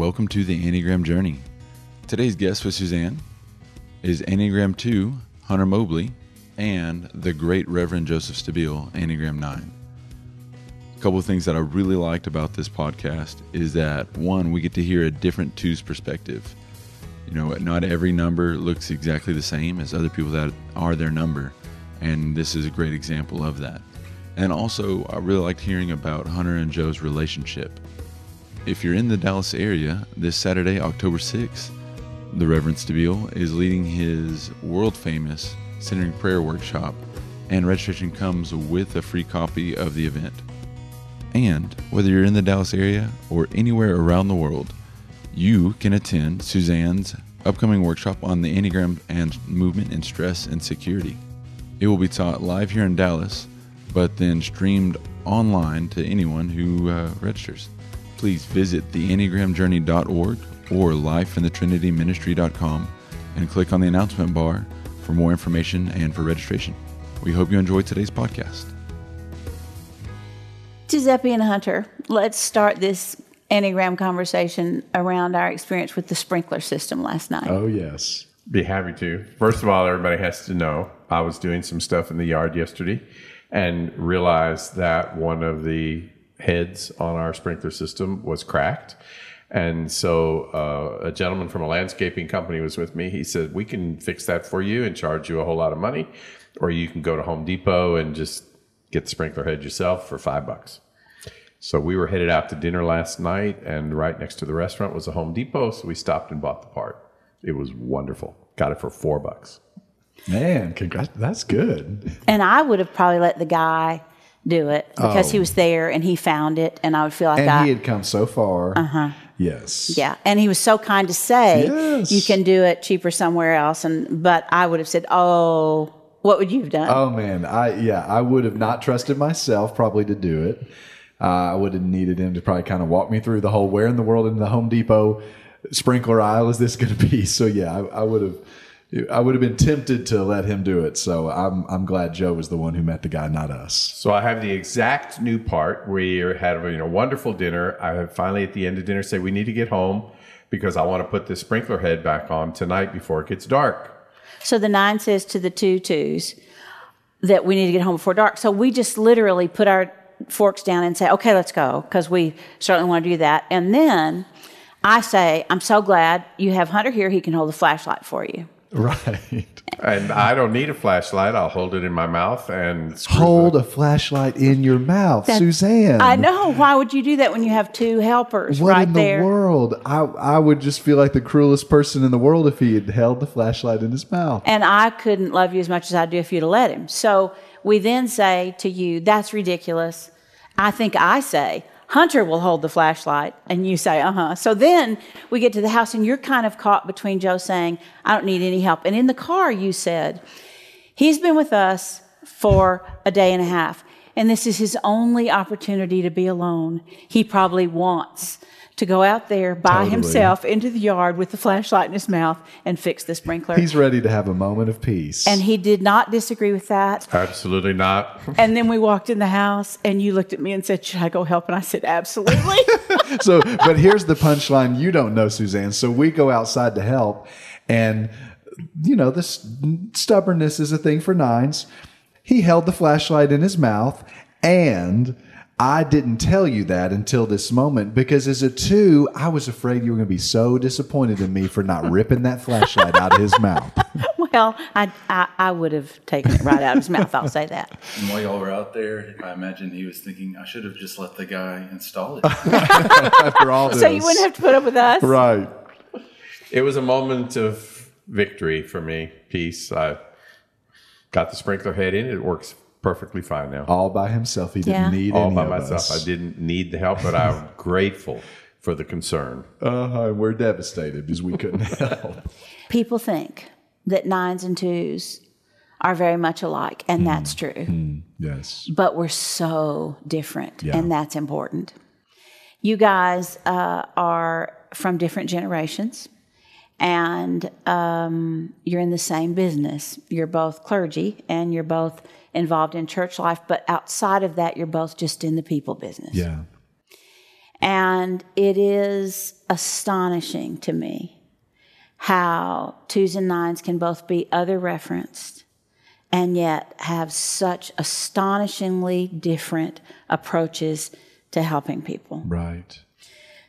welcome to the Enneagram Journey. Today's guest with Suzanne is Enneagram 2, Hunter Mobley, and the great Reverend Joseph Stabile, Enneagram 9. A couple of things that I really liked about this podcast is that one, we get to hear a different two's perspective. You know, not every number looks exactly the same as other people that are their number, and this is a great example of that. And also, I really liked hearing about Hunter and Joe's relationship. If you're in the Dallas area, this Saturday, October 6th, the Reverend Stabile is leading his world famous Centering Prayer Workshop, and registration comes with a free copy of the event. And whether you're in the Dallas area or anywhere around the world, you can attend Suzanne's upcoming workshop on the Enneagram and movement and stress and security. It will be taught live here in Dallas, but then streamed online to anyone who uh, registers. Please visit theenneagramjourney.org or lifeinthetrinityministry.com and click on the announcement bar for more information and for registration. We hope you enjoyed today's podcast. Giuseppe and Hunter, let's start this Enneagram conversation around our experience with the sprinkler system last night. Oh, yes. Be happy to. First of all, everybody has to know I was doing some stuff in the yard yesterday and realized that one of the heads on our sprinkler system was cracked. And so uh, a gentleman from a landscaping company was with me. He said, We can fix that for you and charge you a whole lot of money, or you can go to Home Depot and just get the sprinkler head yourself for five bucks. So we were headed out to dinner last night, and right next to the restaurant was a Home Depot. So we stopped and bought the part. It was wonderful. Got it for four bucks. Man, congrats. That's good. And I would have probably let the guy do it because Oh. he was there and he found it, and I would feel like And I. he had come so far. Uh huh. Yes. yeah, and he was so kind to say Yes. you can do it cheaper somewhere else, and but I would have said, "Oh, what would you have done?" Oh man, I yeah, I would have not trusted myself probably to do it. Uh, I would have needed him to probably kind of walk me through the whole where in the world in the Home Depot sprinkler aisle is this going to be. So yeah, I, I would have. I would have been tempted to let him do it. So I'm I'm glad Joe was the one who met the guy, not us. So I have the exact new part. We had a you know, wonderful dinner. I finally at the end of dinner say we need to get home because I want to put this sprinkler head back on tonight before it gets dark. So the nine says to the two twos that we need to get home before dark. So we just literally put our forks down and say, okay, let's go, because we certainly want to do that. And then I say, I'm so glad you have Hunter here. He can hold the flashlight for you. Right. And I don't need a flashlight. I'll hold it in my mouth and screw Hold the- a flashlight in your mouth, Suzanne. I know. Why would you do that when you have two helpers What right in the there? world? I I would just feel like the cruelest person in the world if he had held the flashlight in his mouth. And I couldn't love you as much as I do if you'd have let him. So we then say to you, that's ridiculous. I think I say, Hunter will hold the flashlight. And you say, uh huh. So then we get to the house and you're kind of caught between Joe saying, I don't need any help. And in the car, you said, he's been with us for a day and a half. And this is his only opportunity to be alone. He probably wants to go out there by Totally. himself into the yard with the flashlight in his mouth and fix the sprinkler. He's ready to have a moment of peace. And he did not disagree with that. Absolutely not. And then we walked in the house, and you looked at me and said, Should I go help? And I said, Absolutely. so, but here's the punchline you don't know, Suzanne. So we go outside to help, and you know, this stubbornness is a thing for nines. He held the flashlight in his mouth, and I didn't tell you that until this moment because as a two, I was afraid you were going to be so disappointed in me for not ripping that flashlight out of his mouth. well, I, I, I would have taken it right out of his mouth. I'll say that. And while y'all were out there, I imagine he was thinking, I should have just let the guy install it. After all this, So you wouldn't have to put up with us. right. It was a moment of victory for me. Peace. I got the sprinkler head in. It works perfectly fine now. All by himself. He didn't Yeah. need All any by of myself. us. I didn't need the help, but I'm grateful for the concern. Uh-huh. We're devastated because we couldn't help. People think that nines and twos are very much alike, and that's true. Yes. But we're so different, Yeah. and that's important. You guys uh, are from different generations, and um, you're in the same business. You're both clergy, and you're both involved in church life, but outside of that, you're both just in the people business. Yeah. And it is astonishing to me how twos and nines can both be other referenced and yet have such astonishingly different approaches to helping people. Right.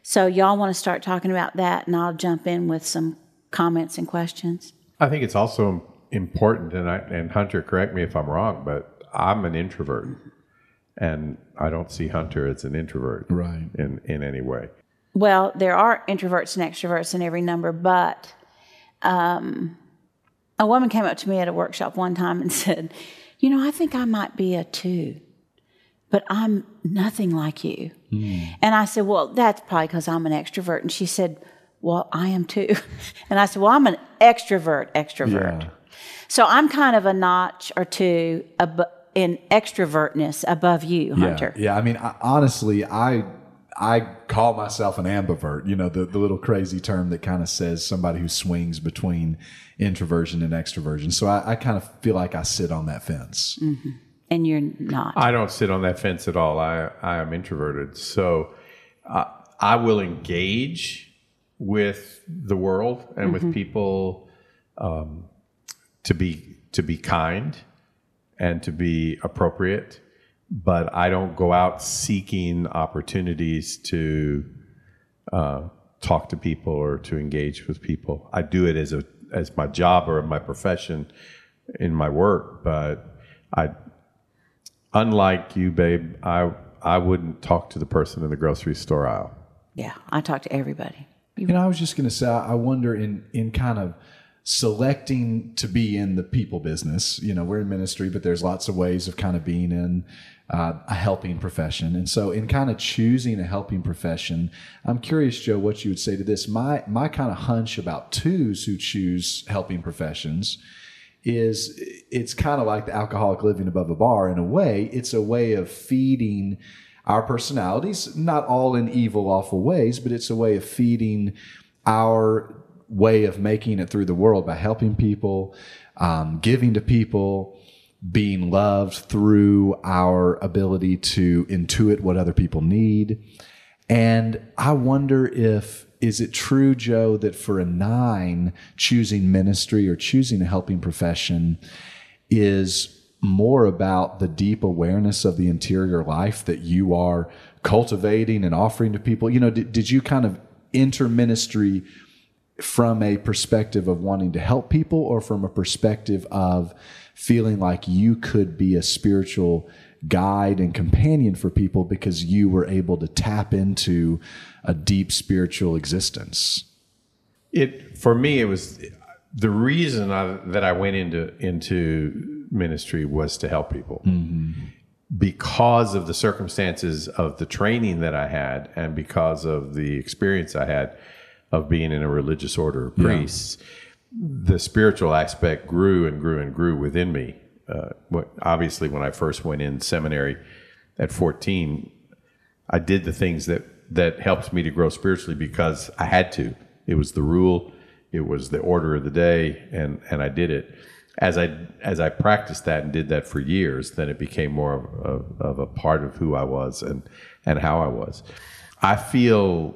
So, y'all want to start talking about that, and I'll jump in with some comments and questions. I think it's also important, and I, and Hunter, correct me if I'm wrong, but I'm an introvert, and I don't see Hunter as an introvert, Right. in in any way. Well, there are introverts and extroverts in every number, but um, a woman came up to me at a workshop one time and said, You know, I think I might be a two, but I'm nothing like you. And I said, Well, that's probably because I'm an extrovert. And she said, Well, I am too. And I said, Well, I'm an extrovert, extrovert. Yeah. So I'm kind of a notch or two ab- in extrovertness above you, Hunter. Yeah, yeah. I mean, I, honestly, I I call myself an ambivert. You know, the the little crazy term that kind of says somebody who swings between introversion and extroversion. So I, I kind of feel like I sit on that fence. And you're not. I don't sit on that fence at all. I I am introverted, so uh, I will engage with the world and with people um, to be to be kind and to be appropriate, but I don't go out seeking opportunities to uh, talk to people or to engage with people. I do it as a as my job or my profession in my work, but I unlike you, babe, I I wouldn't talk to the person in the grocery store aisle. yeah, I talk to everybody. You know, I was just going to say, I wonder in in kind of selecting to be in the people business. You know, we're in ministry, but there's lots of ways of kind of being in uh, a helping profession. And so, in kind of choosing a helping profession, I'm curious, Joe, what you would say to this. My my kind of hunch about twos who choose helping professions is it's kind of like the alcoholic living above a bar in a way. It's a way of feeding our personalities, not all in evil, awful ways, but it's a way of feeding our way of making it through the world by helping people, um, giving to people, being loved through our ability to intuit what other people need. And I wonder if is it true, Joe, that for a nine, choosing ministry or choosing a helping profession is more about the deep awareness of the interior life that you are cultivating and offering to people? You know, did, did you kind of enter ministry from a perspective of wanting to help people or from a perspective of feeling like you could be a spiritual guide and companion for people because you were able to tap into a deep spiritual existence? It for me, it was the reason I, that I went into into ministry was to help people mm-hmm. because of the circumstances of the training that I had and because of the experience I had of being in a religious order of priests. The spiritual aspect grew and grew and grew within me. Uh, what, obviously, when I first went in seminary at 14, I did the things that that helped me to grow spiritually because I had to. It was the rule, it was the order of the day, and and I did it. As I as I practiced that and did that for years, then it became more of, of, of a part of who I was and and how I was. I feel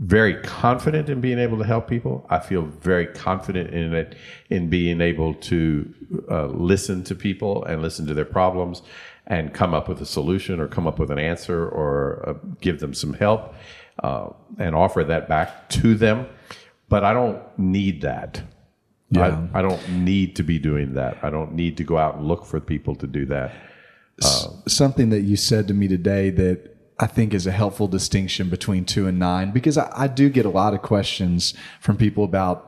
very confident in being able to help people. I feel very confident in it, in being able to uh, listen to people and listen to their problems and come up with a solution or come up with an answer or uh, give them some help uh, and offer that back to them. But I don't need that. Yeah. I, I don't need to be doing that. I don't need to go out and look for people to do that. something that you said to me today that I think is a helpful distinction between two and nine because I, I do get a lot of questions from people about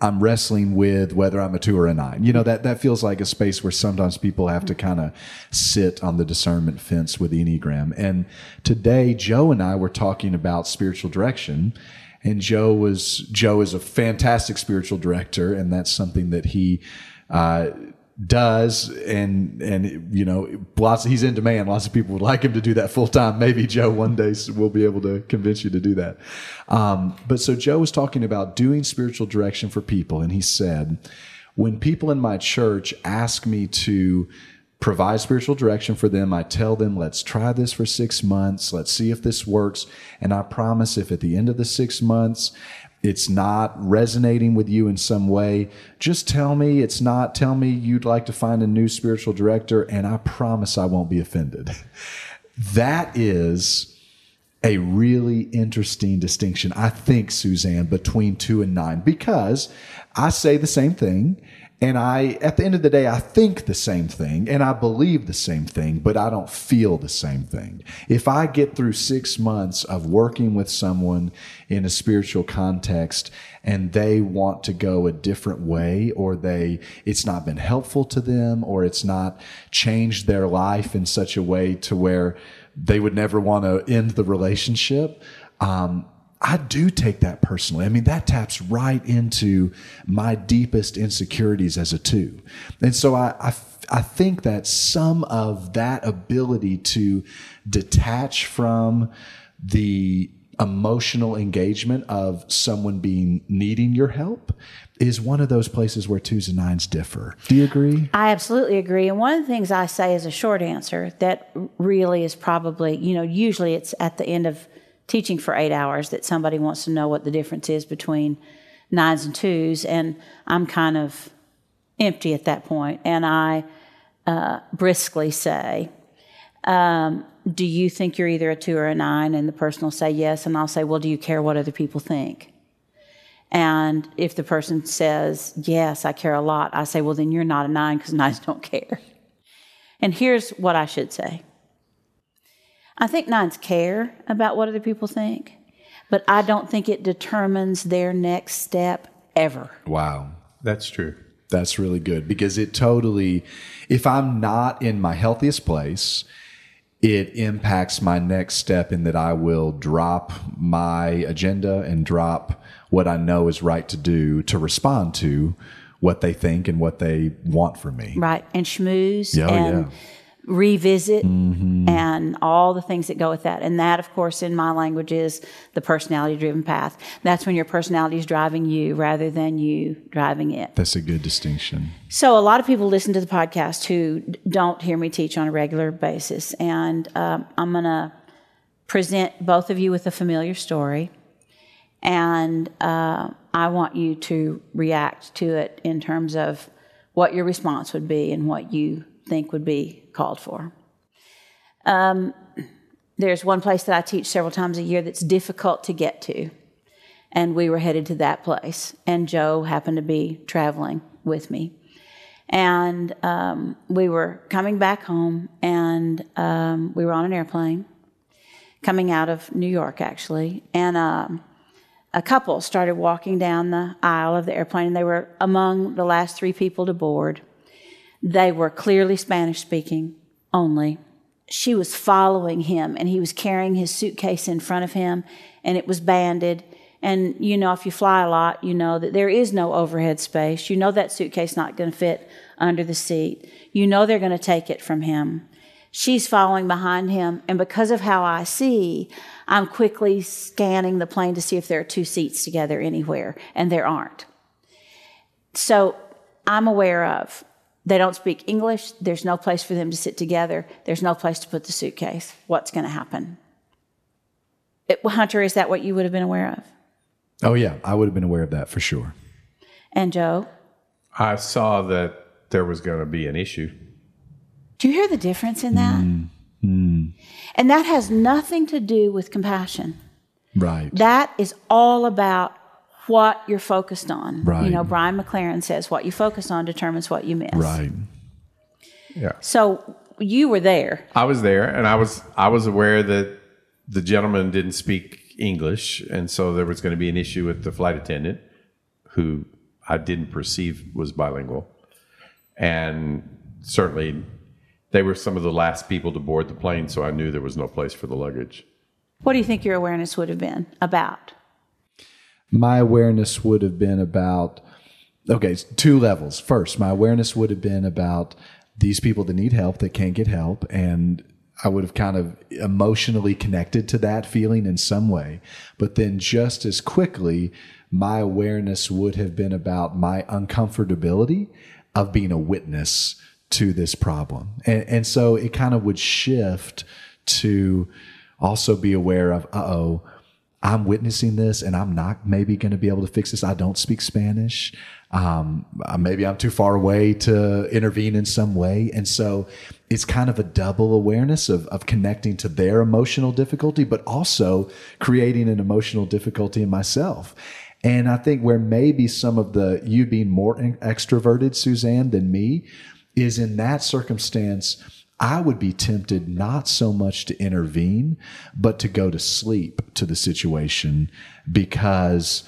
I'm wrestling with whether I'm a two or a nine. You know, that, that feels like a space where sometimes people have to kind of sit on the discernment fence with Enneagram. And today, Joe and I were talking about spiritual direction. And Joe was, Joe is a fantastic spiritual director. And that's something that he, uh, does and and you know lots he's in demand lots of people would like him to do that full time maybe joe one day will be able to convince you to do that um, but so joe was talking about doing spiritual direction for people and he said when people in my church ask me to provide spiritual direction for them. I tell them, let's try this for six months. Let's see if this works. And I promise if at the end of the six months, it's not resonating with you in some way, just tell me it's not. Tell me you'd like to find a new spiritual director, and I promise I won't be offended. That is a really interesting distinction, I think, Suzanne, between two and nine, because I say the same thing. And I, at the end of the day, I think the same thing and I believe the same thing, but I don't feel the same thing. If I get through six months of working with someone in a spiritual context and they want to go a different way or they, it's not been helpful to them or it's not changed their life in such a way to where they would never want to end the relationship, um, I do take that personally. I mean, that taps right into my deepest insecurities as a two. And so I, I, I think that some of that ability to detach from the emotional engagement of someone being needing your help is one of those places where twos and nines differ. Do you agree? I absolutely agree. And one of the things I say is a short answer that really is probably, you know, usually it's at the end of teaching for eight hours that somebody wants to know what the difference is between nines and twos, and I'm kind of empty at that point, and I uh, briskly say, um, "Do you think you're either a two or a nine? And the person will say yes, and I'll say, "Well, do you care what other people think?" And if the person says yes, I care a lot, I say, "Well, then you're not a nine because nines don't care." And here's what I should say. I think nines care about what other people think, but I don't think it determines their next step ever. Wow. That's true. That's really good because it totally, if I'm not in my healthiest place, it impacts my next step in that I will drop my agenda and drop what I know is right to do to respond to what they think and what they want from me. Right. And schmooze Yeah, oh, and yeah. Revisit Mm-hmm. and all the things that go with that. And that, of course, in my language is the personality driven path. That's when your personality is driving you rather than you driving it. That's a good distinction. So, a lot of people listen to the podcast who don't hear me teach on a regular basis. And um, I'm going to present both of you with a familiar story. And uh, I want you to react to it in terms of what your response would be and what you think would be called for. Um, there's one place that I teach several times a year that's difficult to get to. And we were headed to that place. And Joe happened to be traveling with me. And um, we were coming back home, and um, we were on an airplane coming out of New York, actually. And um, a couple started walking down the aisle of the airplane, and they were among the last three people to board. They were clearly Spanish speaking only. She was following him, and he was carrying his suitcase in front of him, and it was banded. And you know, if you fly a lot, you know that there is no overhead space. You know that suitcase not going to fit under the seat. You know they're going to take it from him. She's following behind him, and because of how I see, I'm quickly scanning the plane to see if there are two seats together anywhere, and there aren't. So I'm aware of they don't speak English. There's no place for them to sit together. There's no place to put the suitcase. What's going to happen? It, Hunter, is that what you would have been aware of? Oh, yeah. I would have been aware of that for sure. And Joe, I saw that there was going to be an issue. do you hear the difference in that? Mm, mm. And that has nothing to do with compassion. Right. That is all about what you're focused on. Right. You know, Brian McLaren says what you focus on determines what you miss. right. Yeah. So you were there. I was there and I was I was aware that the gentleman didn't speak English and so there was going to be an issue with the flight attendant who I didn't perceive was bilingual. And certainly they were some of the last people to board the plane so I knew there was no place for the luggage. What do you think your awareness would have been about? My awareness would have been about okay two levels first my awareness would have been about these people that need help that can't get help and i would have kind of emotionally connected to that feeling in some way but then just as quickly my awareness would have been about my uncomfortability of being a witness to this problem. And, and so it kind of would shift to also be aware of, uh oh, I'm witnessing this and I'm not maybe going to be able to fix this. I don't speak Spanish. Um, uh, maybe I'm too far away to intervene in some way. And so it's kind of a double awareness of, of connecting to their emotional difficulty, but also creating an emotional difficulty in myself. And I think where maybe some of the you being more extroverted, Suzanne, than me is in that circumstance I would be tempted not so much to intervene, but to go to sleep to the situation because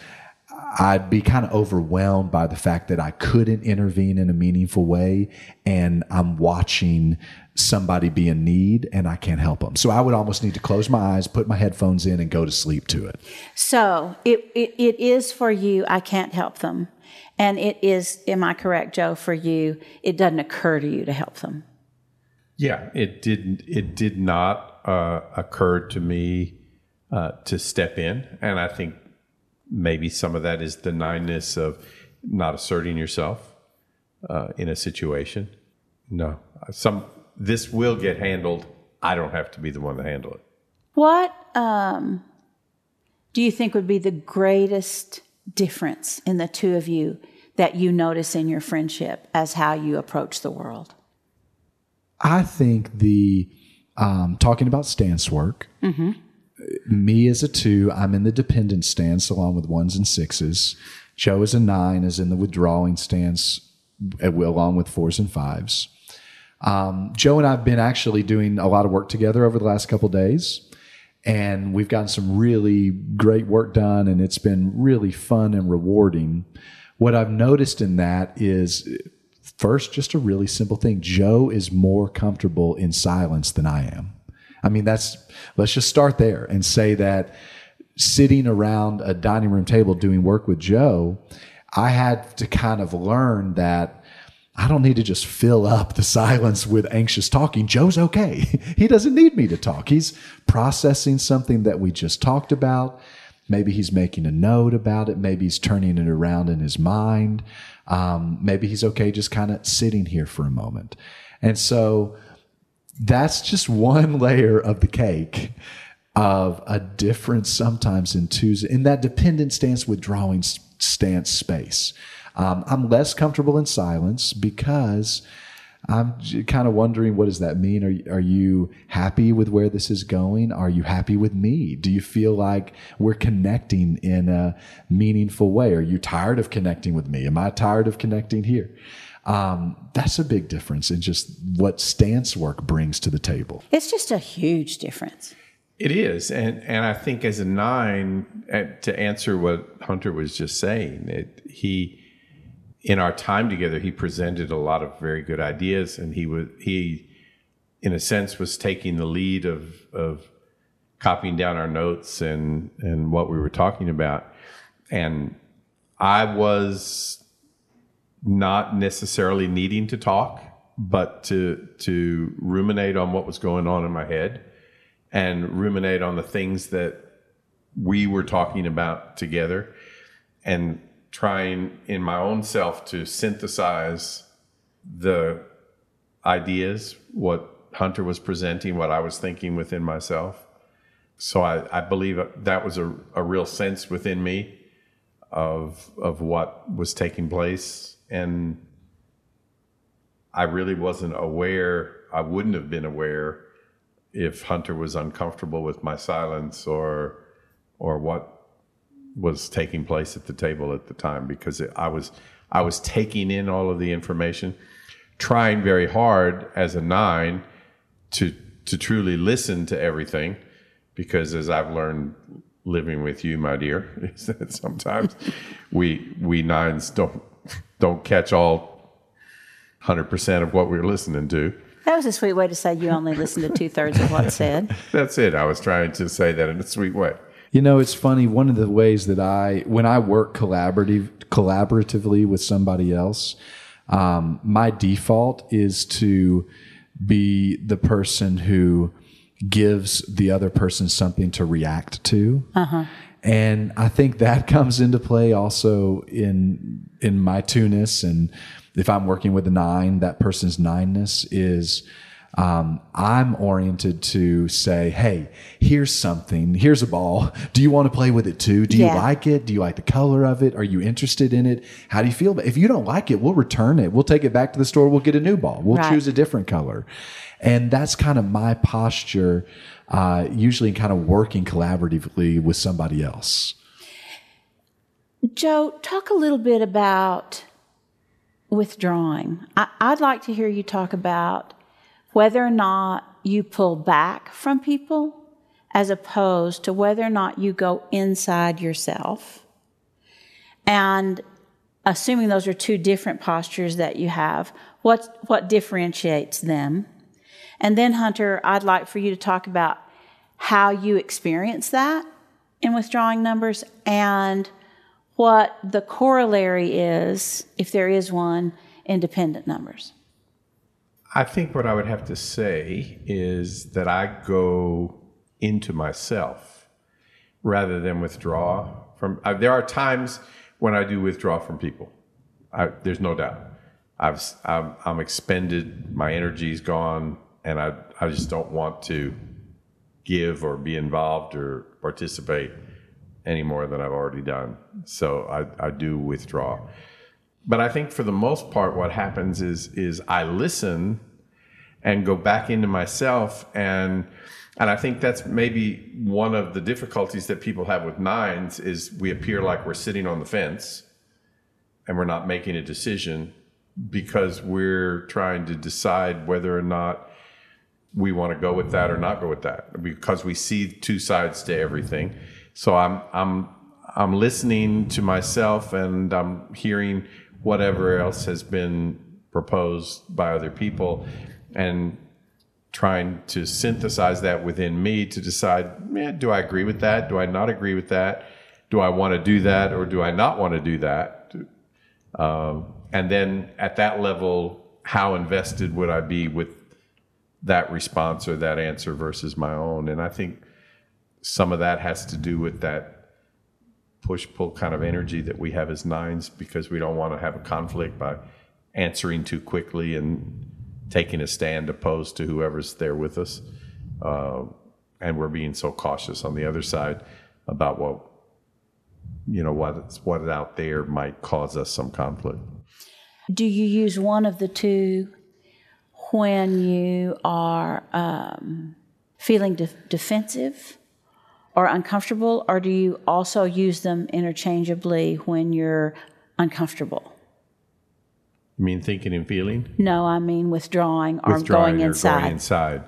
I'd be kind of overwhelmed by the fact that I couldn't intervene in a meaningful way and I'm watching somebody be in need and I can't help them. So I would almost need to close my eyes, put my headphones in and go to sleep to it. So it, it, it is for you, I can't help them. And it is, am I correct, Joe, for you, it doesn't occur to you to help them. Yeah, it didn't. It did not uh, occur to me uh, to step in, and I think maybe some of that is the nineness of not asserting yourself uh, in a situation. No, some this will get handled. I don't have to be the one to handle it. What um, do you think would be the greatest difference in the two of you that you notice in your friendship as how you approach the world? I think the um, talking about stance work. Mm-hmm. Me as a two, I'm in the dependent stance along with ones and sixes. Joe is a nine, is in the withdrawing stance uh, along with fours and fives. Um, Joe and I have been actually doing a lot of work together over the last couple days, and we've gotten some really great work done, and it's been really fun and rewarding. What I've noticed in that is First, just a really simple thing. Joe is more comfortable in silence than I am. I mean, that's, let's just start there and say that sitting around a dining room table doing work with Joe, I had to kind of learn that I don't need to just fill up the silence with anxious talking. Joe's okay. he doesn't need me to talk. He's processing something that we just talked about. Maybe he's making a note about it. Maybe he's turning it around in his mind. Um, maybe he's okay just kind of sitting here for a moment. And so that's just one layer of the cake of a difference sometimes in twos in that dependent stance withdrawing stance space. Um, I'm less comfortable in silence because I'm kind of wondering what does that mean? Are, are you happy with where this is going? Are you happy with me? Do you feel like we're connecting in a meaningful way? Are you tired of connecting with me? Am I tired of connecting here? Um, that's a big difference in just what stance work brings to the table. It's just a huge difference. It is, and and I think as a nine, uh, to answer what Hunter was just saying, it, he in our time together, he presented a lot of very good ideas, and he was he, in a sense, was taking the lead of of copying down our notes and and what we were talking about, and I was not necessarily needing to talk, but to to ruminate on what was going on in my head, and ruminate on the things that we were talking about together, and trying in my own self to synthesize the ideas, what Hunter was presenting, what I was thinking within myself. So I, I believe that was a, a real sense within me of of what was taking place, and I really wasn't aware. I wouldn't have been aware if Hunter was uncomfortable with my silence or or what was taking place at the table at the time because it, I was I was taking in all of the information, trying very hard as a nine to to truly listen to everything, because as I've learned living with you, my dear, is that sometimes we we nines don't don't catch all hundred percent of what we're listening to. That was a sweet way to say you only listen to two thirds of what's said. That's it. I was trying to say that in a sweet way. You know, it's funny. One of the ways that I, when I work collaborative, collaboratively with somebody else, um, my default is to be the person who gives the other person something to react to. Uh-huh. And I think that comes into play also in in my two-ness and if I'm working with a nine, that person's nineness is um, I'm oriented to say, hey, here's something. Here's a ball. Do you want to play with it too? Do you Yeah. like it? Do you like the color of it? Are you interested in it? How do you feel? If you don't like it, we'll return it. We'll take it back to the store. We'll get a new ball. We'll Right. choose a different color. And that's kind of my posture, uh, usually kind of working collaboratively with somebody else. Joe, talk a little bit about withdrawing. I, I'd like to hear you talk about whether or not you pull back from people as opposed to whether or not you go inside yourself. And assuming those are two different postures that you have, what, what differentiates them? And then, Hunter, I'd like for you to talk about how you experience that in withdrawing numbers and what the corollary is, if there is one, in dependent numbers. I think what I would have to say is that I go into myself rather than withdraw from. Uh, there are times when I do withdraw from people. I, there's no doubt. I've I'm, I'm expended. My energy's gone, and I I just don't want to give or be involved or participate any more than I've already done. So I, I do withdraw. But I think for the most part, what happens is is I listen and go back into myself and and I think that's maybe one of the difficulties that people have with nines is we appear like we're sitting on the fence and we're not making a decision because we're trying to decide whether or not we want to go with that or not go with that because we see two sides to everything. So I'm I'm I'm listening to myself and I'm hearing whatever else has been proposed by other people and trying to synthesize that within me to decide, man, do I agree with that? Do I not agree with that? Do I want to do that or do I not want to do that? Um, and then at that level, how invested would I be with that response or that answer versus my own? And I think some of that has to do with that push pull kind of energy that we have as nines because we don't want to have a conflict by answering too quickly and taking a stand opposed to whoever's there with us. Uh, and we're being so cautious on the other side about what you know what what out there might cause us some conflict. Do you use one of the two when you are um, feeling de- defensive or uncomfortable, or do you also use them interchangeably when you're uncomfortable? You mean thinking and feeling? No, I mean withdrawing or withdrawing going or inside. going inside.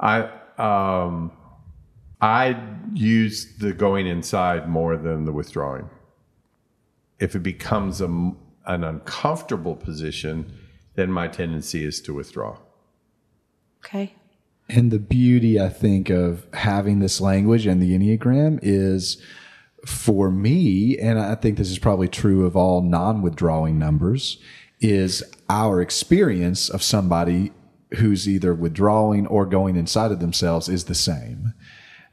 I um, I use the going inside more than the withdrawing. If it becomes a, an uncomfortable position, then my tendency is to withdraw. Okay. And the beauty, I think, of having this language and the Enneagram is for me, and I think this is probably true of all non withdrawing numbers, is our experience of somebody who's either withdrawing or going inside of themselves is the same.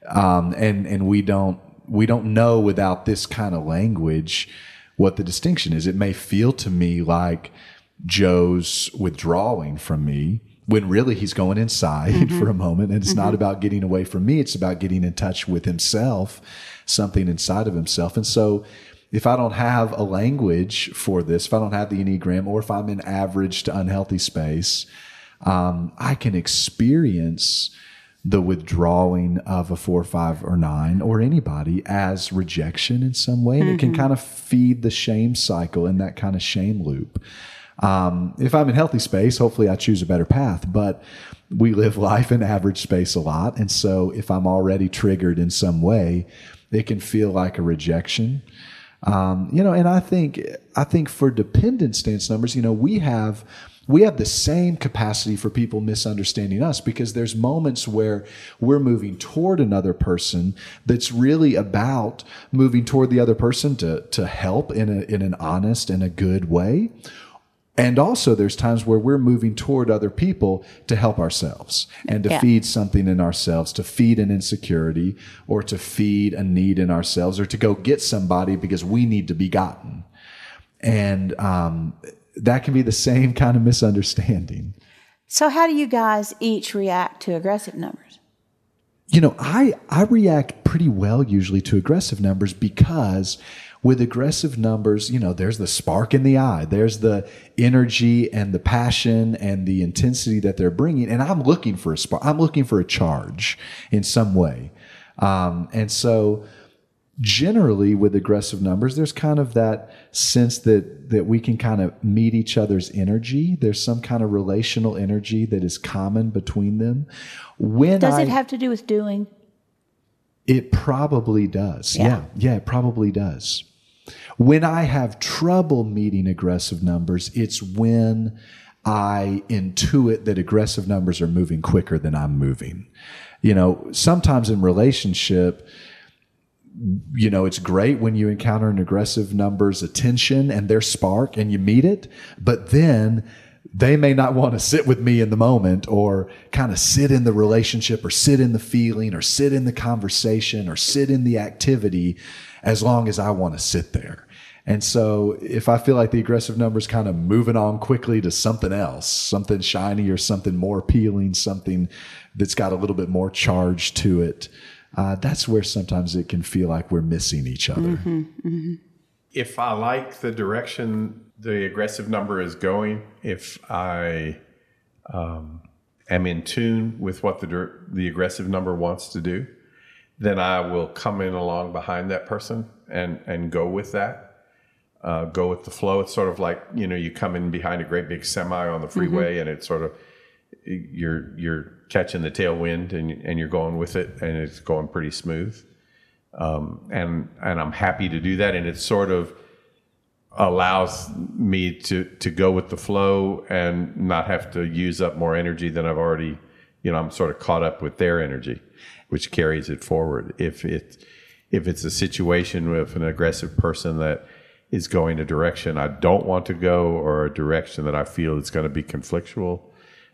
Um, and, and we don't, we don't know without this kind of language what the distinction is. It may feel to me like Joe's withdrawing from me when really he's going inside for a mm-hmm. moment. And it's not mm-hmm. about getting away from me, it's about getting in touch with himself, something inside of himself. And so if I don't have a language for this, if I don't have the Enneagram, or if I'm in average to unhealthy space, um, I can experience the withdrawing of a four, five, or nine, or anybody as rejection in some way. And it can mm-hmm. kind of feed the shame cycle and that kind of shame loop. Um, if I'm in healthy space, hopefully I choose a better path, but we live life in average space a lot. And so if I'm already triggered in some way, it can feel like a rejection. Um, you know, and I think, I think for dependent stance numbers, you know, we have, we have the same capacity for people misunderstanding us because there's moments where we're moving toward another person that's really about moving toward the other person to, to help in a, in an honest and a good way. And also, there's times where we're moving toward other people to help ourselves and to Yeah. feed something in ourselves, to feed an insecurity or to feed a need in ourselves or to go get somebody because we need to be gotten. And um, that can be the same kind of misunderstanding. So, how do you guys each react to aggressive numbers? You know, I, I react pretty well usually to aggressive numbers because with aggressive numbers, you know, there's the spark in the eye, there's the energy and the passion and the intensity that they're bringing. And I'm looking for a spark, I'm looking for a charge in some way. Um, and so, generally with aggressive numbers there's kind of that sense that that we can kind of meet each other's energy there's some kind of relational energy that is common between them when Does I, it have to do with doing? it probably does Yeah. yeah yeah it probably does when i have trouble meeting aggressive numbers it's when i intuit that aggressive numbers are moving quicker than i'm moving. You know sometimes in relationship you know, it's great when you encounter an aggressive number's attention and their spark and you meet it, but then they may not want to sit with me in the moment or kind of sit in the relationship or sit in the feeling or sit in the conversation or sit in the activity as long as I want to sit there. And so if I feel like the aggressive number is kind of moving on quickly to something else, something shiny or something more appealing, something that's got a little bit more charge to it, uh, that's where sometimes it can feel like we're missing each other. if I like the direction the aggressive number is going, if I um, am in tune with what the the aggressive number wants to do, then I will come in along behind that person and and go with that. Uh, go with the flow. It's sort of like you know you come in behind a great big semi on the freeway, and it's sort of you're you're catching the tailwind and and you're going with it, and it's going pretty smooth Um, and and I'm happy to do that. And it sort of allows me to to go with the flow and not have to use up more energy than I've already. You know, I'm sort of caught up with their energy, which carries it forward. If it if it's a situation with an aggressive person that is going a direction I don't want to go or a direction that I feel is going to be conflictual,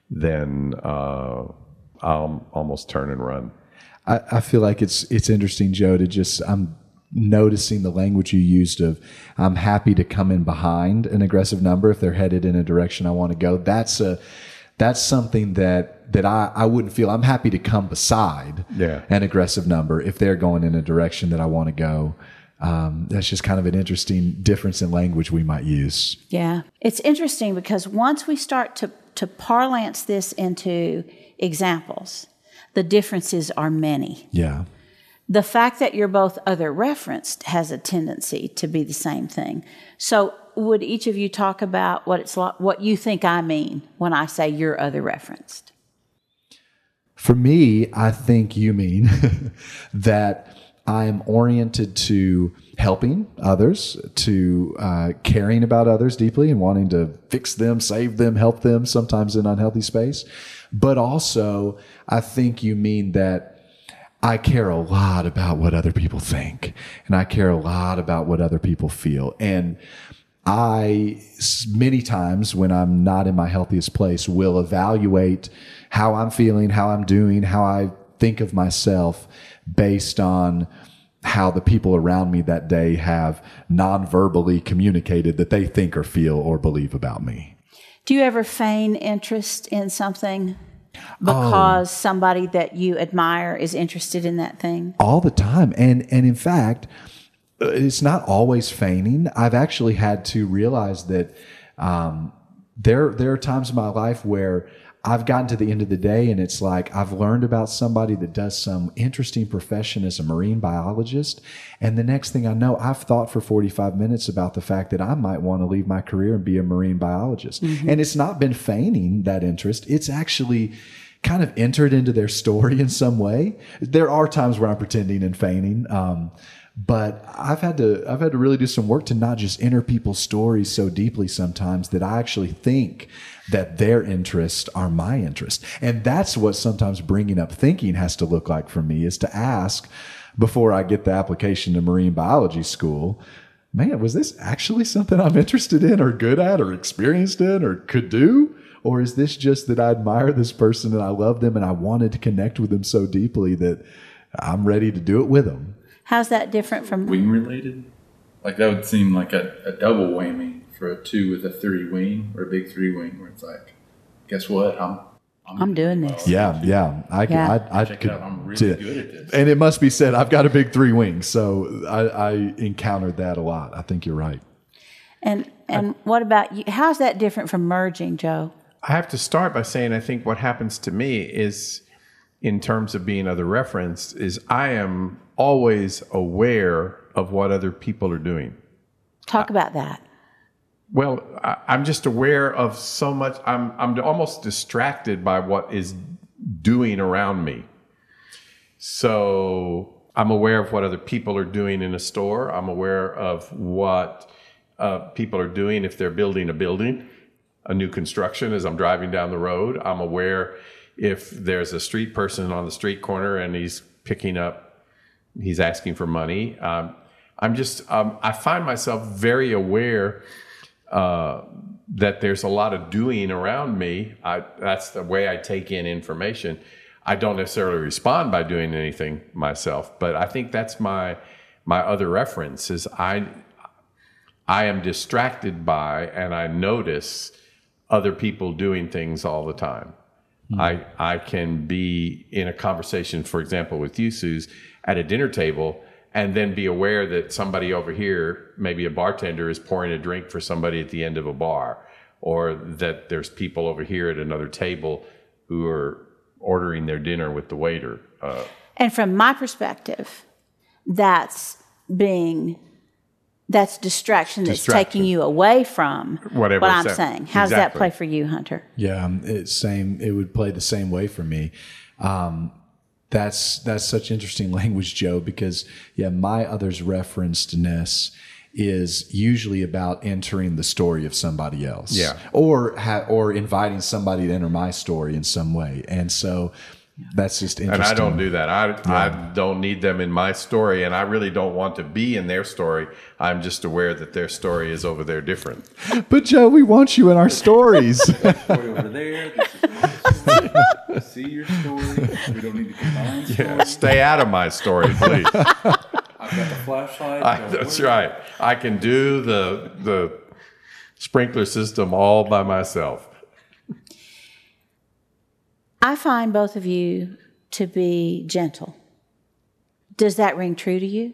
then uh, I'll almost turn and run. I, I feel like it's it's interesting, Joe, to just I'm noticing the language you used of I'm happy to come in behind an aggressive number if they're headed in a direction I want to go. That's a that's something that that I, I wouldn't feel I'm happy to come beside Yeah. an aggressive number if they're going in a direction that I want to go. Um, that's just kind of an interesting difference in language we might use. Yeah. It's interesting because once we start to, to parlance this into examples, the differences are many. Yeah. The fact that you're both other referenced has a tendency to be the same thing. So, would each of you talk about what it's like, what you think I mean when I say you're other referenced? For me, I think you mean that I am oriented to helping others, to uh, caring about others deeply and wanting to fix them, save them, help them, sometimes in unhealthy space. But also, I think you mean that I care a lot about what other people think and I care a lot about what other people feel. And I, many times when I'm not in my healthiest place, will evaluate how I'm feeling, how I'm doing, how I think of myself based on how the people around me that day have non-verbally communicated that they think or feel or believe about me. Do you ever feign interest in something oh. because somebody that you admire is interested in that thing? all the time and and in fact it's not always feigning i've actually had to realize that um, there there are times in my life where I've gotten to the end of the day and it's like I've learned about somebody that does some interesting profession as a marine biologist. And the next thing I know, I've thought for 45 minutes about the fact that I might want to leave my career and be a marine biologist. And it's not been feigning that interest. It's actually kind of entered into their story in some way. There are times where I'm pretending and feigning. Um, but I've had to I've had to really do some work to not just enter people's stories so deeply sometimes that I actually think that their interests are my interest. And that's what sometimes bringing up thinking has to look like for me is to ask before I get the application to marine biology school, man, was this actually something I'm interested in or good at or experienced in or could do? Or is this just that I admire this person and I love them and I wanted to connect with them so deeply that I'm ready to do it with them? How's that different from Wing related? Like that would seem like a, a double whammy for a two with a three wing or a big three wing, where it's like, guess what? I'm I'm doing this. Yeah, yeah. I can, Yeah. I, I Check it could out. I'm really good at this. And it must be said, I've got a big three wings, so I, I encountered that a lot. I think you're right. And and what about you? How's that different from merging, Joe? I have to start by saying I think what happens to me is, in terms of being other referenced, is I am always aware of what other people are doing. Talk about that. Well, I, I'm just aware of so much. I'm I'm almost distracted by what is doing around me. So I'm aware of what other people are doing in a store. I'm aware of what uh, people are doing if they're building a building, a new construction. As I'm driving down the road, I'm aware if there's a street person on the street corner and he's picking up, he's asking for money. Um, I'm just um, I find myself very aware uh, that there's a lot of doing around me. I, that's the way I take in information. I don't necessarily respond by doing anything myself, but I think that's my my other reference is I I am distracted by and I notice other people doing things all the time. I I can be in a conversation, for example, with you, Suze, at a dinner table, and then be aware that somebody over here, maybe a bartender, is pouring a drink for somebody at the end of a bar, or that there's people over here at another table who are ordering their dinner with the waiter. Uh, And from my perspective, that's being that's distraction that's Distraction. taking you away from Whatever what I'm it's- saying. How does that play for you, Hunter? Yeah, um, it's same. It would play the same way for me. Um, that's that's such interesting language, Joe. Because yeah, my others referencedness is usually about entering the story of somebody else. Yeah. or ha- or inviting somebody to enter my story in some way, and so that's just interesting. and. I don't do that. I, I don't need them in my story, and I really don't want to be in their story. I'm just aware that their story is over there different. But Joe, we want you in our stories. Way over there. This see your story. We don't need to combine Yeah, stay out of my story, please. I've got the flashlight. I, that's right. I can do the the sprinkler system all by myself. I find both of you to be gentle. Does that ring true to you?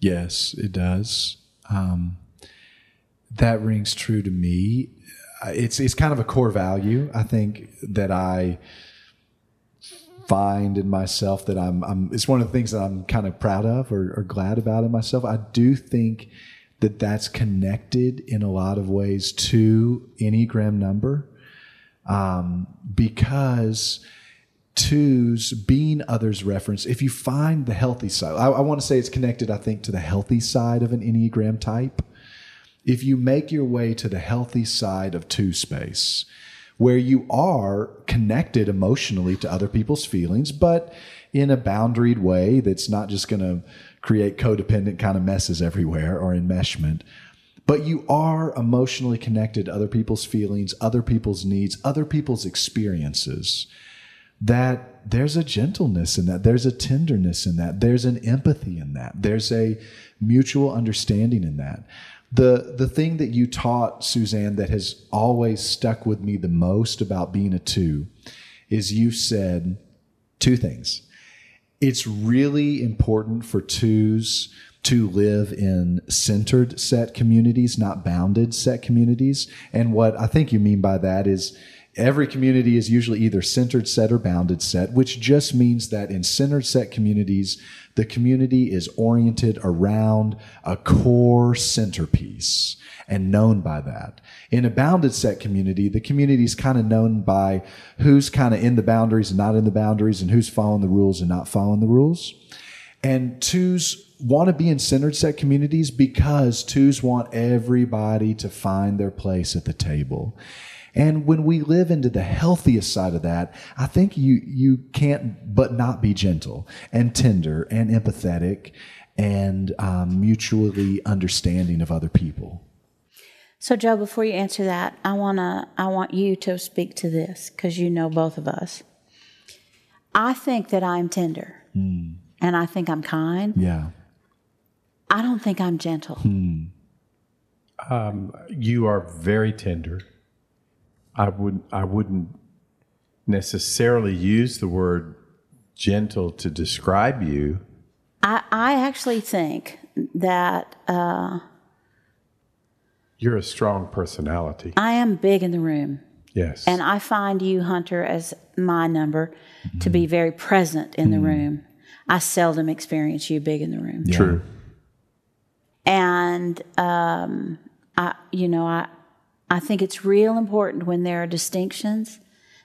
Yes, it does. Um, that rings true to me. Uh, It's it's kind of a core value I think that I find in myself that I'm. I'm it's one of the things that I'm kind of proud of or, or glad about in myself. I do think that that's connected in a lot of ways to Enneagram number um, because twos being others reference if you find the healthy side I, I want to say it's connected i think to the healthy side of an enneagram type. If you make your way to the healthy side of two space where you are connected emotionally to other people's feelings but in a boundaried way that's not just going to create codependent kind of messes everywhere or enmeshment but you are emotionally connected to other people's feelings other people's needs other people's experiences. That there's a gentleness in that. There's a tenderness in that. There's an empathy in that. There's a mutual understanding in that. The the thing that you taught Suzanne that has always stuck with me the most about being a 2 is you said two things. It's really important for twos to live in centered set communities, not bounded set communities. And what I think you mean by that is every community is usually either centered set or bounded set, which just means that in centered set communities, the community is oriented around a core centerpiece and known by that. In a bounded set community, the community is kind of known by who's kind of in the boundaries and not in the boundaries and who's following the rules and not following the rules. And twos want to be in centered set communities because twos want everybody to find their place at the table. And when we live into the healthiest side of that, I think you you can't but not be gentle and tender and empathetic and um, mutually understanding of other people. So, Joe, before you answer that, I wanna I want you to speak to this because you know both of us. I think that I'm tender, and I think I'm kind. Yeah. I don't think I'm gentle. Hmm. Um, you are very tender. I would I wouldn't necessarily use the word gentle to describe you. I, I actually think that uh, You're a strong personality. I am big in the room. Yes. And I find you, Hunter, as my number, to be mm-hmm. very present in the mm-hmm. room. I seldom experience you big in the room. True. And um, I, you know, I, I think it's real important when there are distinctions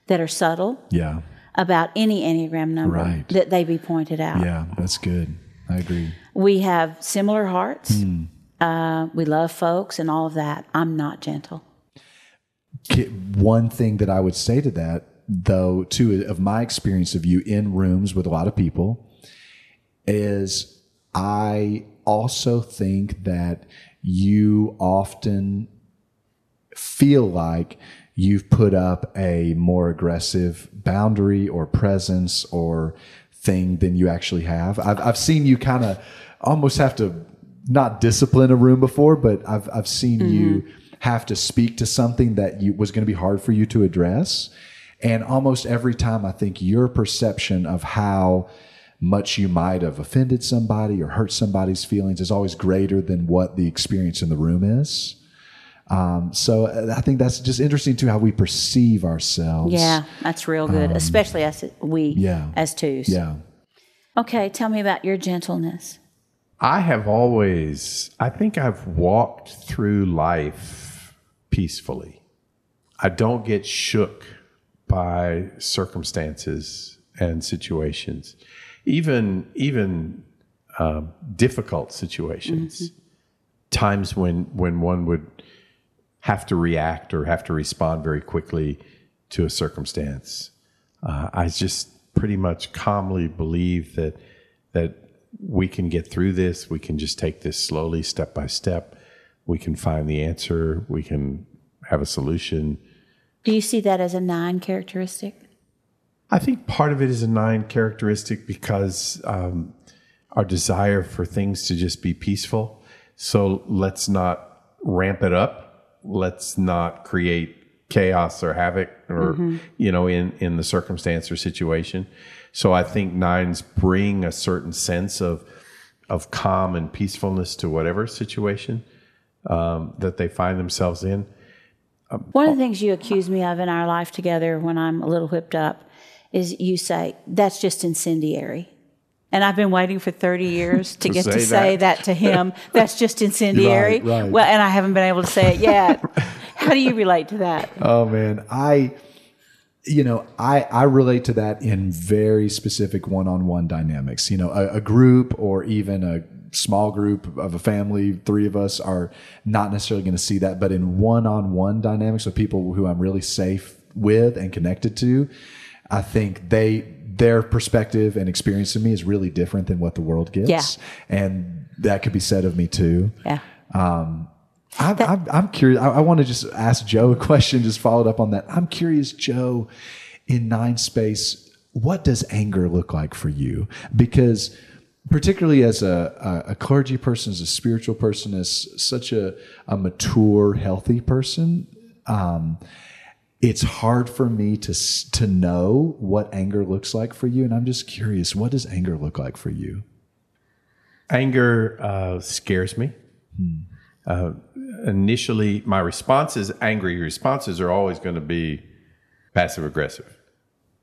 that are subtle Yeah. about any enneagram number Right. that they be pointed out. Yeah. That's good. I agree. We have similar hearts. Uh, we love folks and all of that. I'm not gentle. One thing that I would say to that, though, too, of my experience of you in rooms with a lot of people, is I also think that you often feel like you've put up a more aggressive boundary or presence or thing than you actually have. I've, I've seen you kind of almost have to not discipline a room before, but I've, I've seen you mm-hmm. have to speak to something that you was going to be hard for you to address. And almost every time I think your perception of how much you might have offended somebody or hurt somebody's feelings is always greater than what the experience in the room is. Um, so uh, I think that's just interesting too how we perceive ourselves. Yeah, that's real good, especially as we yeah. as twos. Yeah. Okay, tell me about your gentleness. I have always, I think I've walked through life peacefully. I don't get shook by circumstances and situations, even even um, difficult situations. Times when when one would have to react or have to respond very quickly to a circumstance. Uh, I just pretty much calmly believe that that we can get through this. We can just take this slowly, step by step. We can find the answer. We can have a solution. Do you see that as a nine characteristic? I think part of it is a nine characteristic because um, our desire for things to just be peaceful. So let's not ramp it up. Let's not create chaos or havoc or you know in in the circumstance or situation. So I think nines bring a certain sense of of calm and peacefulness to whatever situation um, that they find themselves in. One of the things you accuse me of in our life together when I'm a little whipped up is you say, that's just incendiary. And I've been waiting for 30 years to, To get to say say that. that to him. That's just incendiary. Right, right. Well, and I haven't been able to say it yet. How do you relate to that? Oh man, I you know, I I relate to that in very specific one-on-one dynamics. You know, a, a group or even a small group of a family, three of us are not necessarily going to see that, but in one-on-one dynamics with people who I'm really safe with and connected to, I think they their perspective and experience of me is really different than what the world gets. Yeah. And that could be said of me too. Yeah. I'm, I'm, I'm curious. I, I want to just ask Joe a question, just followed up on that. I'm curious, Joe, in Nine Space, what does anger look like for you? Because particularly as a, a, a clergy person, as a spiritual person, as such a, a mature, healthy person, um, it's hard for me to to know what anger looks like for you, and I'm just curious. What does anger look like for you? Anger uh, scares me. Uh, initially, my responses, angry responses, are always going to be passive aggressive,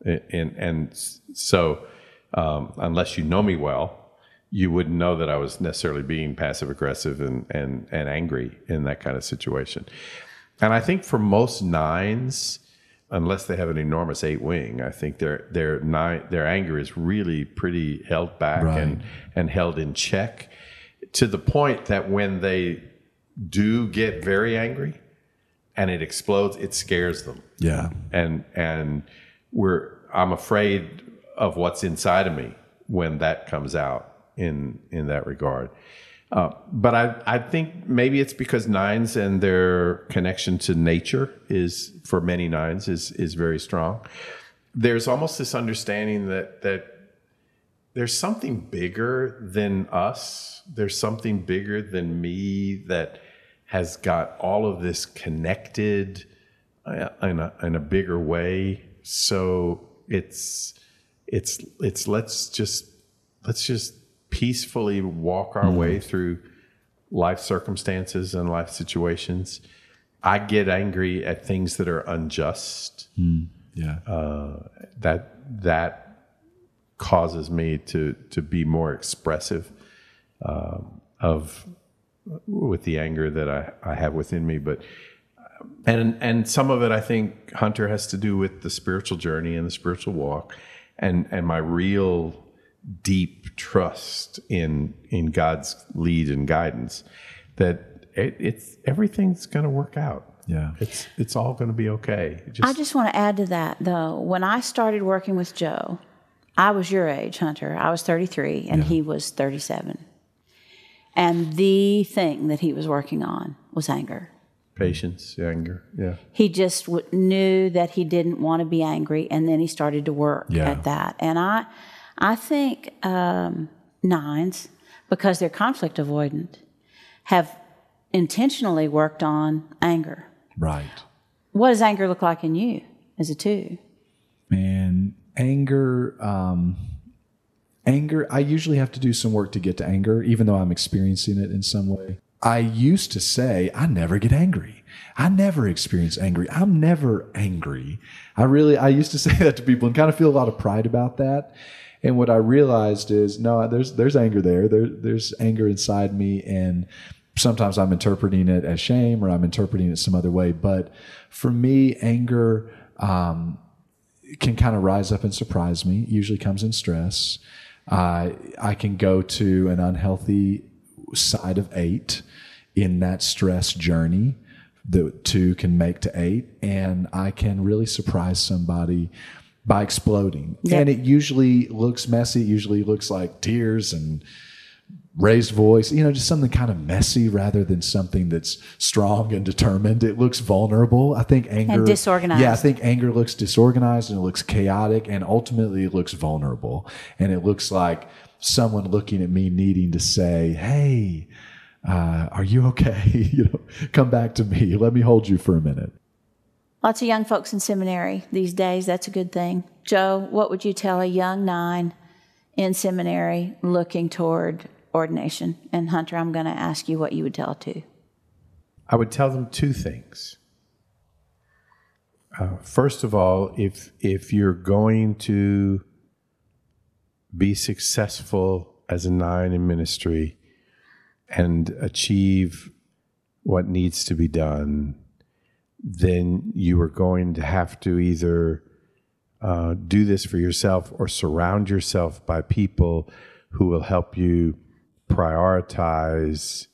and and, and so um, unless you know me well, you wouldn't know that I was necessarily being passive aggressive and and and angry in that kind of situation. And I think for most nines, unless they have an enormous eight wing, I think their their nine their anger is really pretty held back and and held in check to the point that when they do get very angry and it explodes, it scares them. Yeah, and and we're I'm afraid of what's inside of me when that comes out in in that regard. Uh, but I I think maybe it's because nines and their connection to nature is for many nines is is very strong. There's almost this understanding that that there's something bigger than us. There's something bigger than me that has got all of this connected uh, in a, in a bigger way. So it's it's it's let's just let's just peacefully walk our mm-hmm. way through life circumstances and life situations. I get angry at things that are unjust. Mm, yeah. Uh, that that causes me to to be more expressive um, of with the anger that I, I have within me. But and and some of it I think Hunter has to do with the spiritual journey and the spiritual walk, and and my real deep trust in in God's lead and guidance that it, it's everything's going to work out. Yeah. It's it's all going to be okay. It I just want to add to that, though. When I started working with Joe, I was your age, Hunter. I was 33, and he was 37. And the thing that he was working on was anger. patience, anger, yeah. He just w- knew that he didn't want to be angry, and then he started to work Yeah. at that. And I, I think um, nines, because they're conflict avoidant, have intentionally worked on anger. Right. What does anger look like in you as a two? Man, anger, um, anger, I usually have to do some work to get to anger, even though I'm experiencing it in some way. I used to say, I never get angry. I never experience angry. I'm never angry. I really, I used to say that to people and kind of feel a lot of pride about that. And what I realized is, no, there's, there's anger there. There, there's anger inside me. And sometimes I'm interpreting it as shame or I'm interpreting it some other way. But for me, anger, um, can kind of rise up and surprise me. Usually comes in stress. Uh, I can go to an unhealthy side of eight in that stress journey. The two can make to eight, and I can really surprise somebody by exploding. And it usually looks messy. It usually looks like tears and raised voice, you know, just something kind of messy rather than something that's strong and determined. It looks vulnerable. I think anger and disorganized. Yeah, I think anger looks disorganized and it looks chaotic and ultimately it looks vulnerable. And it looks like someone looking at me needing to say, Hey, uh, are you okay? you know, come back to me. Let me hold you for a minute. Lots of young folks in seminary these days. That's a good thing. Joe, what would you tell a young nine in seminary looking toward ordination? And Hunter, I'm going to ask you what you would tell too. I would tell them two things. Uh, first of all, if if you're going to be successful as a nine in ministry and achieve what needs to be done, then you are going to have to either uh, do this for yourself or surround yourself by people who will help you prioritize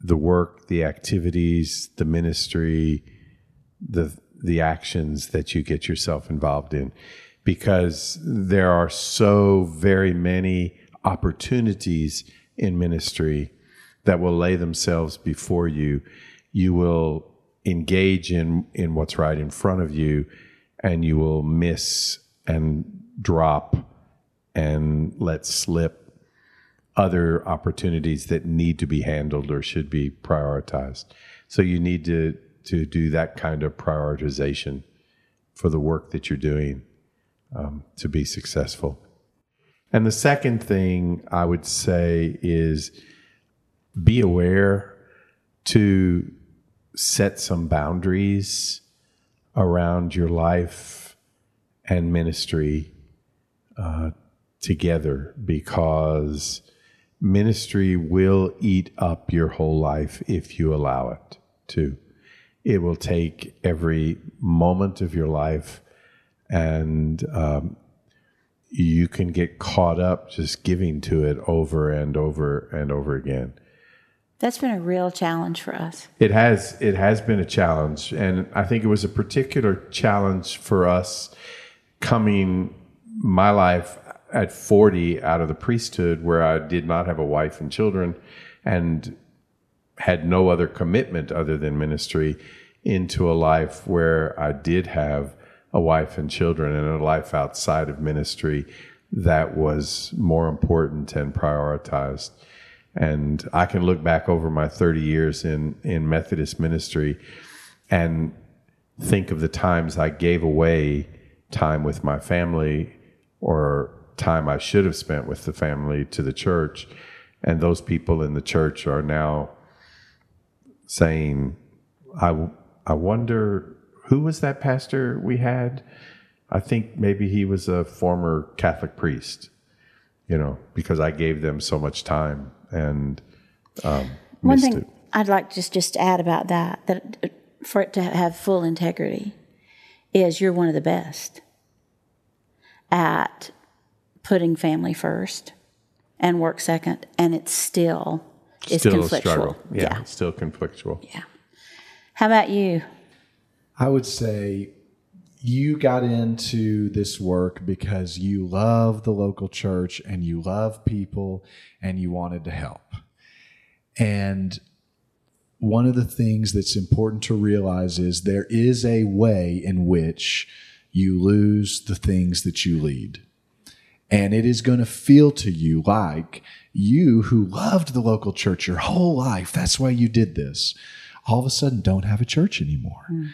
the work, the activities, the ministry, the the actions that you get yourself involved in. Because there are so very many opportunities in ministry that will lay themselves before you. You will engage in in what's right in front of you and you will miss and drop and let slip other opportunities that need to be handled or should be prioritized. So you need to to do that kind of prioritization for the work that you're doing um, to be successful. And the second thing I would say is be aware to set some boundaries around your life and ministry uh, together because ministry will eat up your whole life if you allow it to. It will take every moment of your life, and um, you can get caught up just giving to it over and over and over again. That's been a real challenge for us. It has it has been a challenge, and I think it was a particular challenge for us coming my life at 40 out of the priesthood where I did not have a wife and children and had no other commitment other than ministry into a life where I did have a wife and children and a life outside of ministry that was more important and prioritized. And I can look back over my 30 years in, in Methodist ministry and think of the times I gave away time with my family or time I should have spent with the family to the church. And those people in the church are now saying, I, I wonder who was that pastor we had? I think maybe he was a former Catholic priest, you know, because I gave them so much time and um, One thing it. I'd like to just just to add about that that uh, for it to have full integrity is you're one of the best at putting family first and work second, and it's still it's Still a conflictual. struggle. Yeah, yeah. it's still conflictual. Yeah. How about you? I would say you got into this work because you love the local church and you love people and you wanted to help. And one of the things that's important to realize is there is a way in which you lose the things that you lead. And it is going to feel to you like you who loved the local church your whole life, that's why you did this, all of a sudden don't have a church anymore mm-hmm.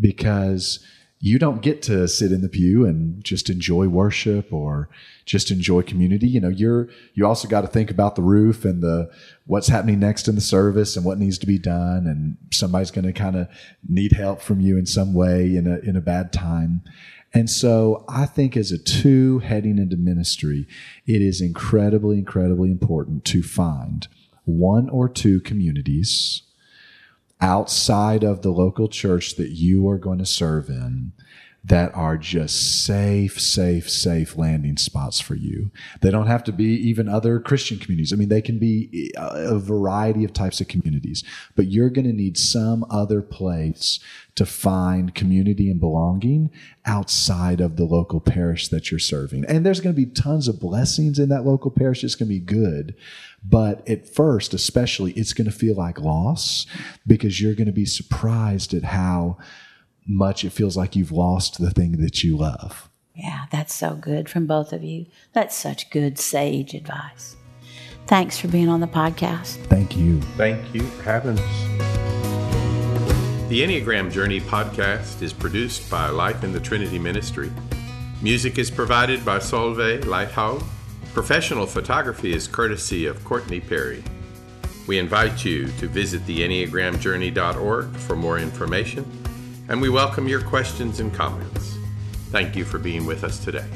because you don't get to sit in the pew and just enjoy worship or just enjoy community. You know you're you also got to think about the roof and the what's happening next in the service and what needs to be done. And somebody's going to kind of need help from you in some way in a in a bad time. And so I think as a two heading into ministry, it is incredibly, incredibly important to find one or two communities outside of the local church that you are going to serve in that are just safe, safe, safe landing spots for you. They don't have to be even other Christian communities. I mean, they can be uh, a variety of types of communities, but you're going to need some other place to find community and belonging outside of the local parish that you're serving. And there's going to be tons of blessings in that local parish. It's going to be good. But at first, especially, it's going to feel like loss because you're going to be surprised at how much it feels like you've lost the thing that you love. Yeah, that's so good from both of you. That's such good sage advice. Thanks for being on the podcast. Thank you. Thank you for having us. The Enneagram Journey podcast is produced by Life in the Trinity Ministry. Music is provided by Solveig Lighthouse. Professional photography is courtesy of Courtney Perry. We invite you to visit theenneagramjourney.org for more information, and we welcome your questions and comments. Thank you for being with us today.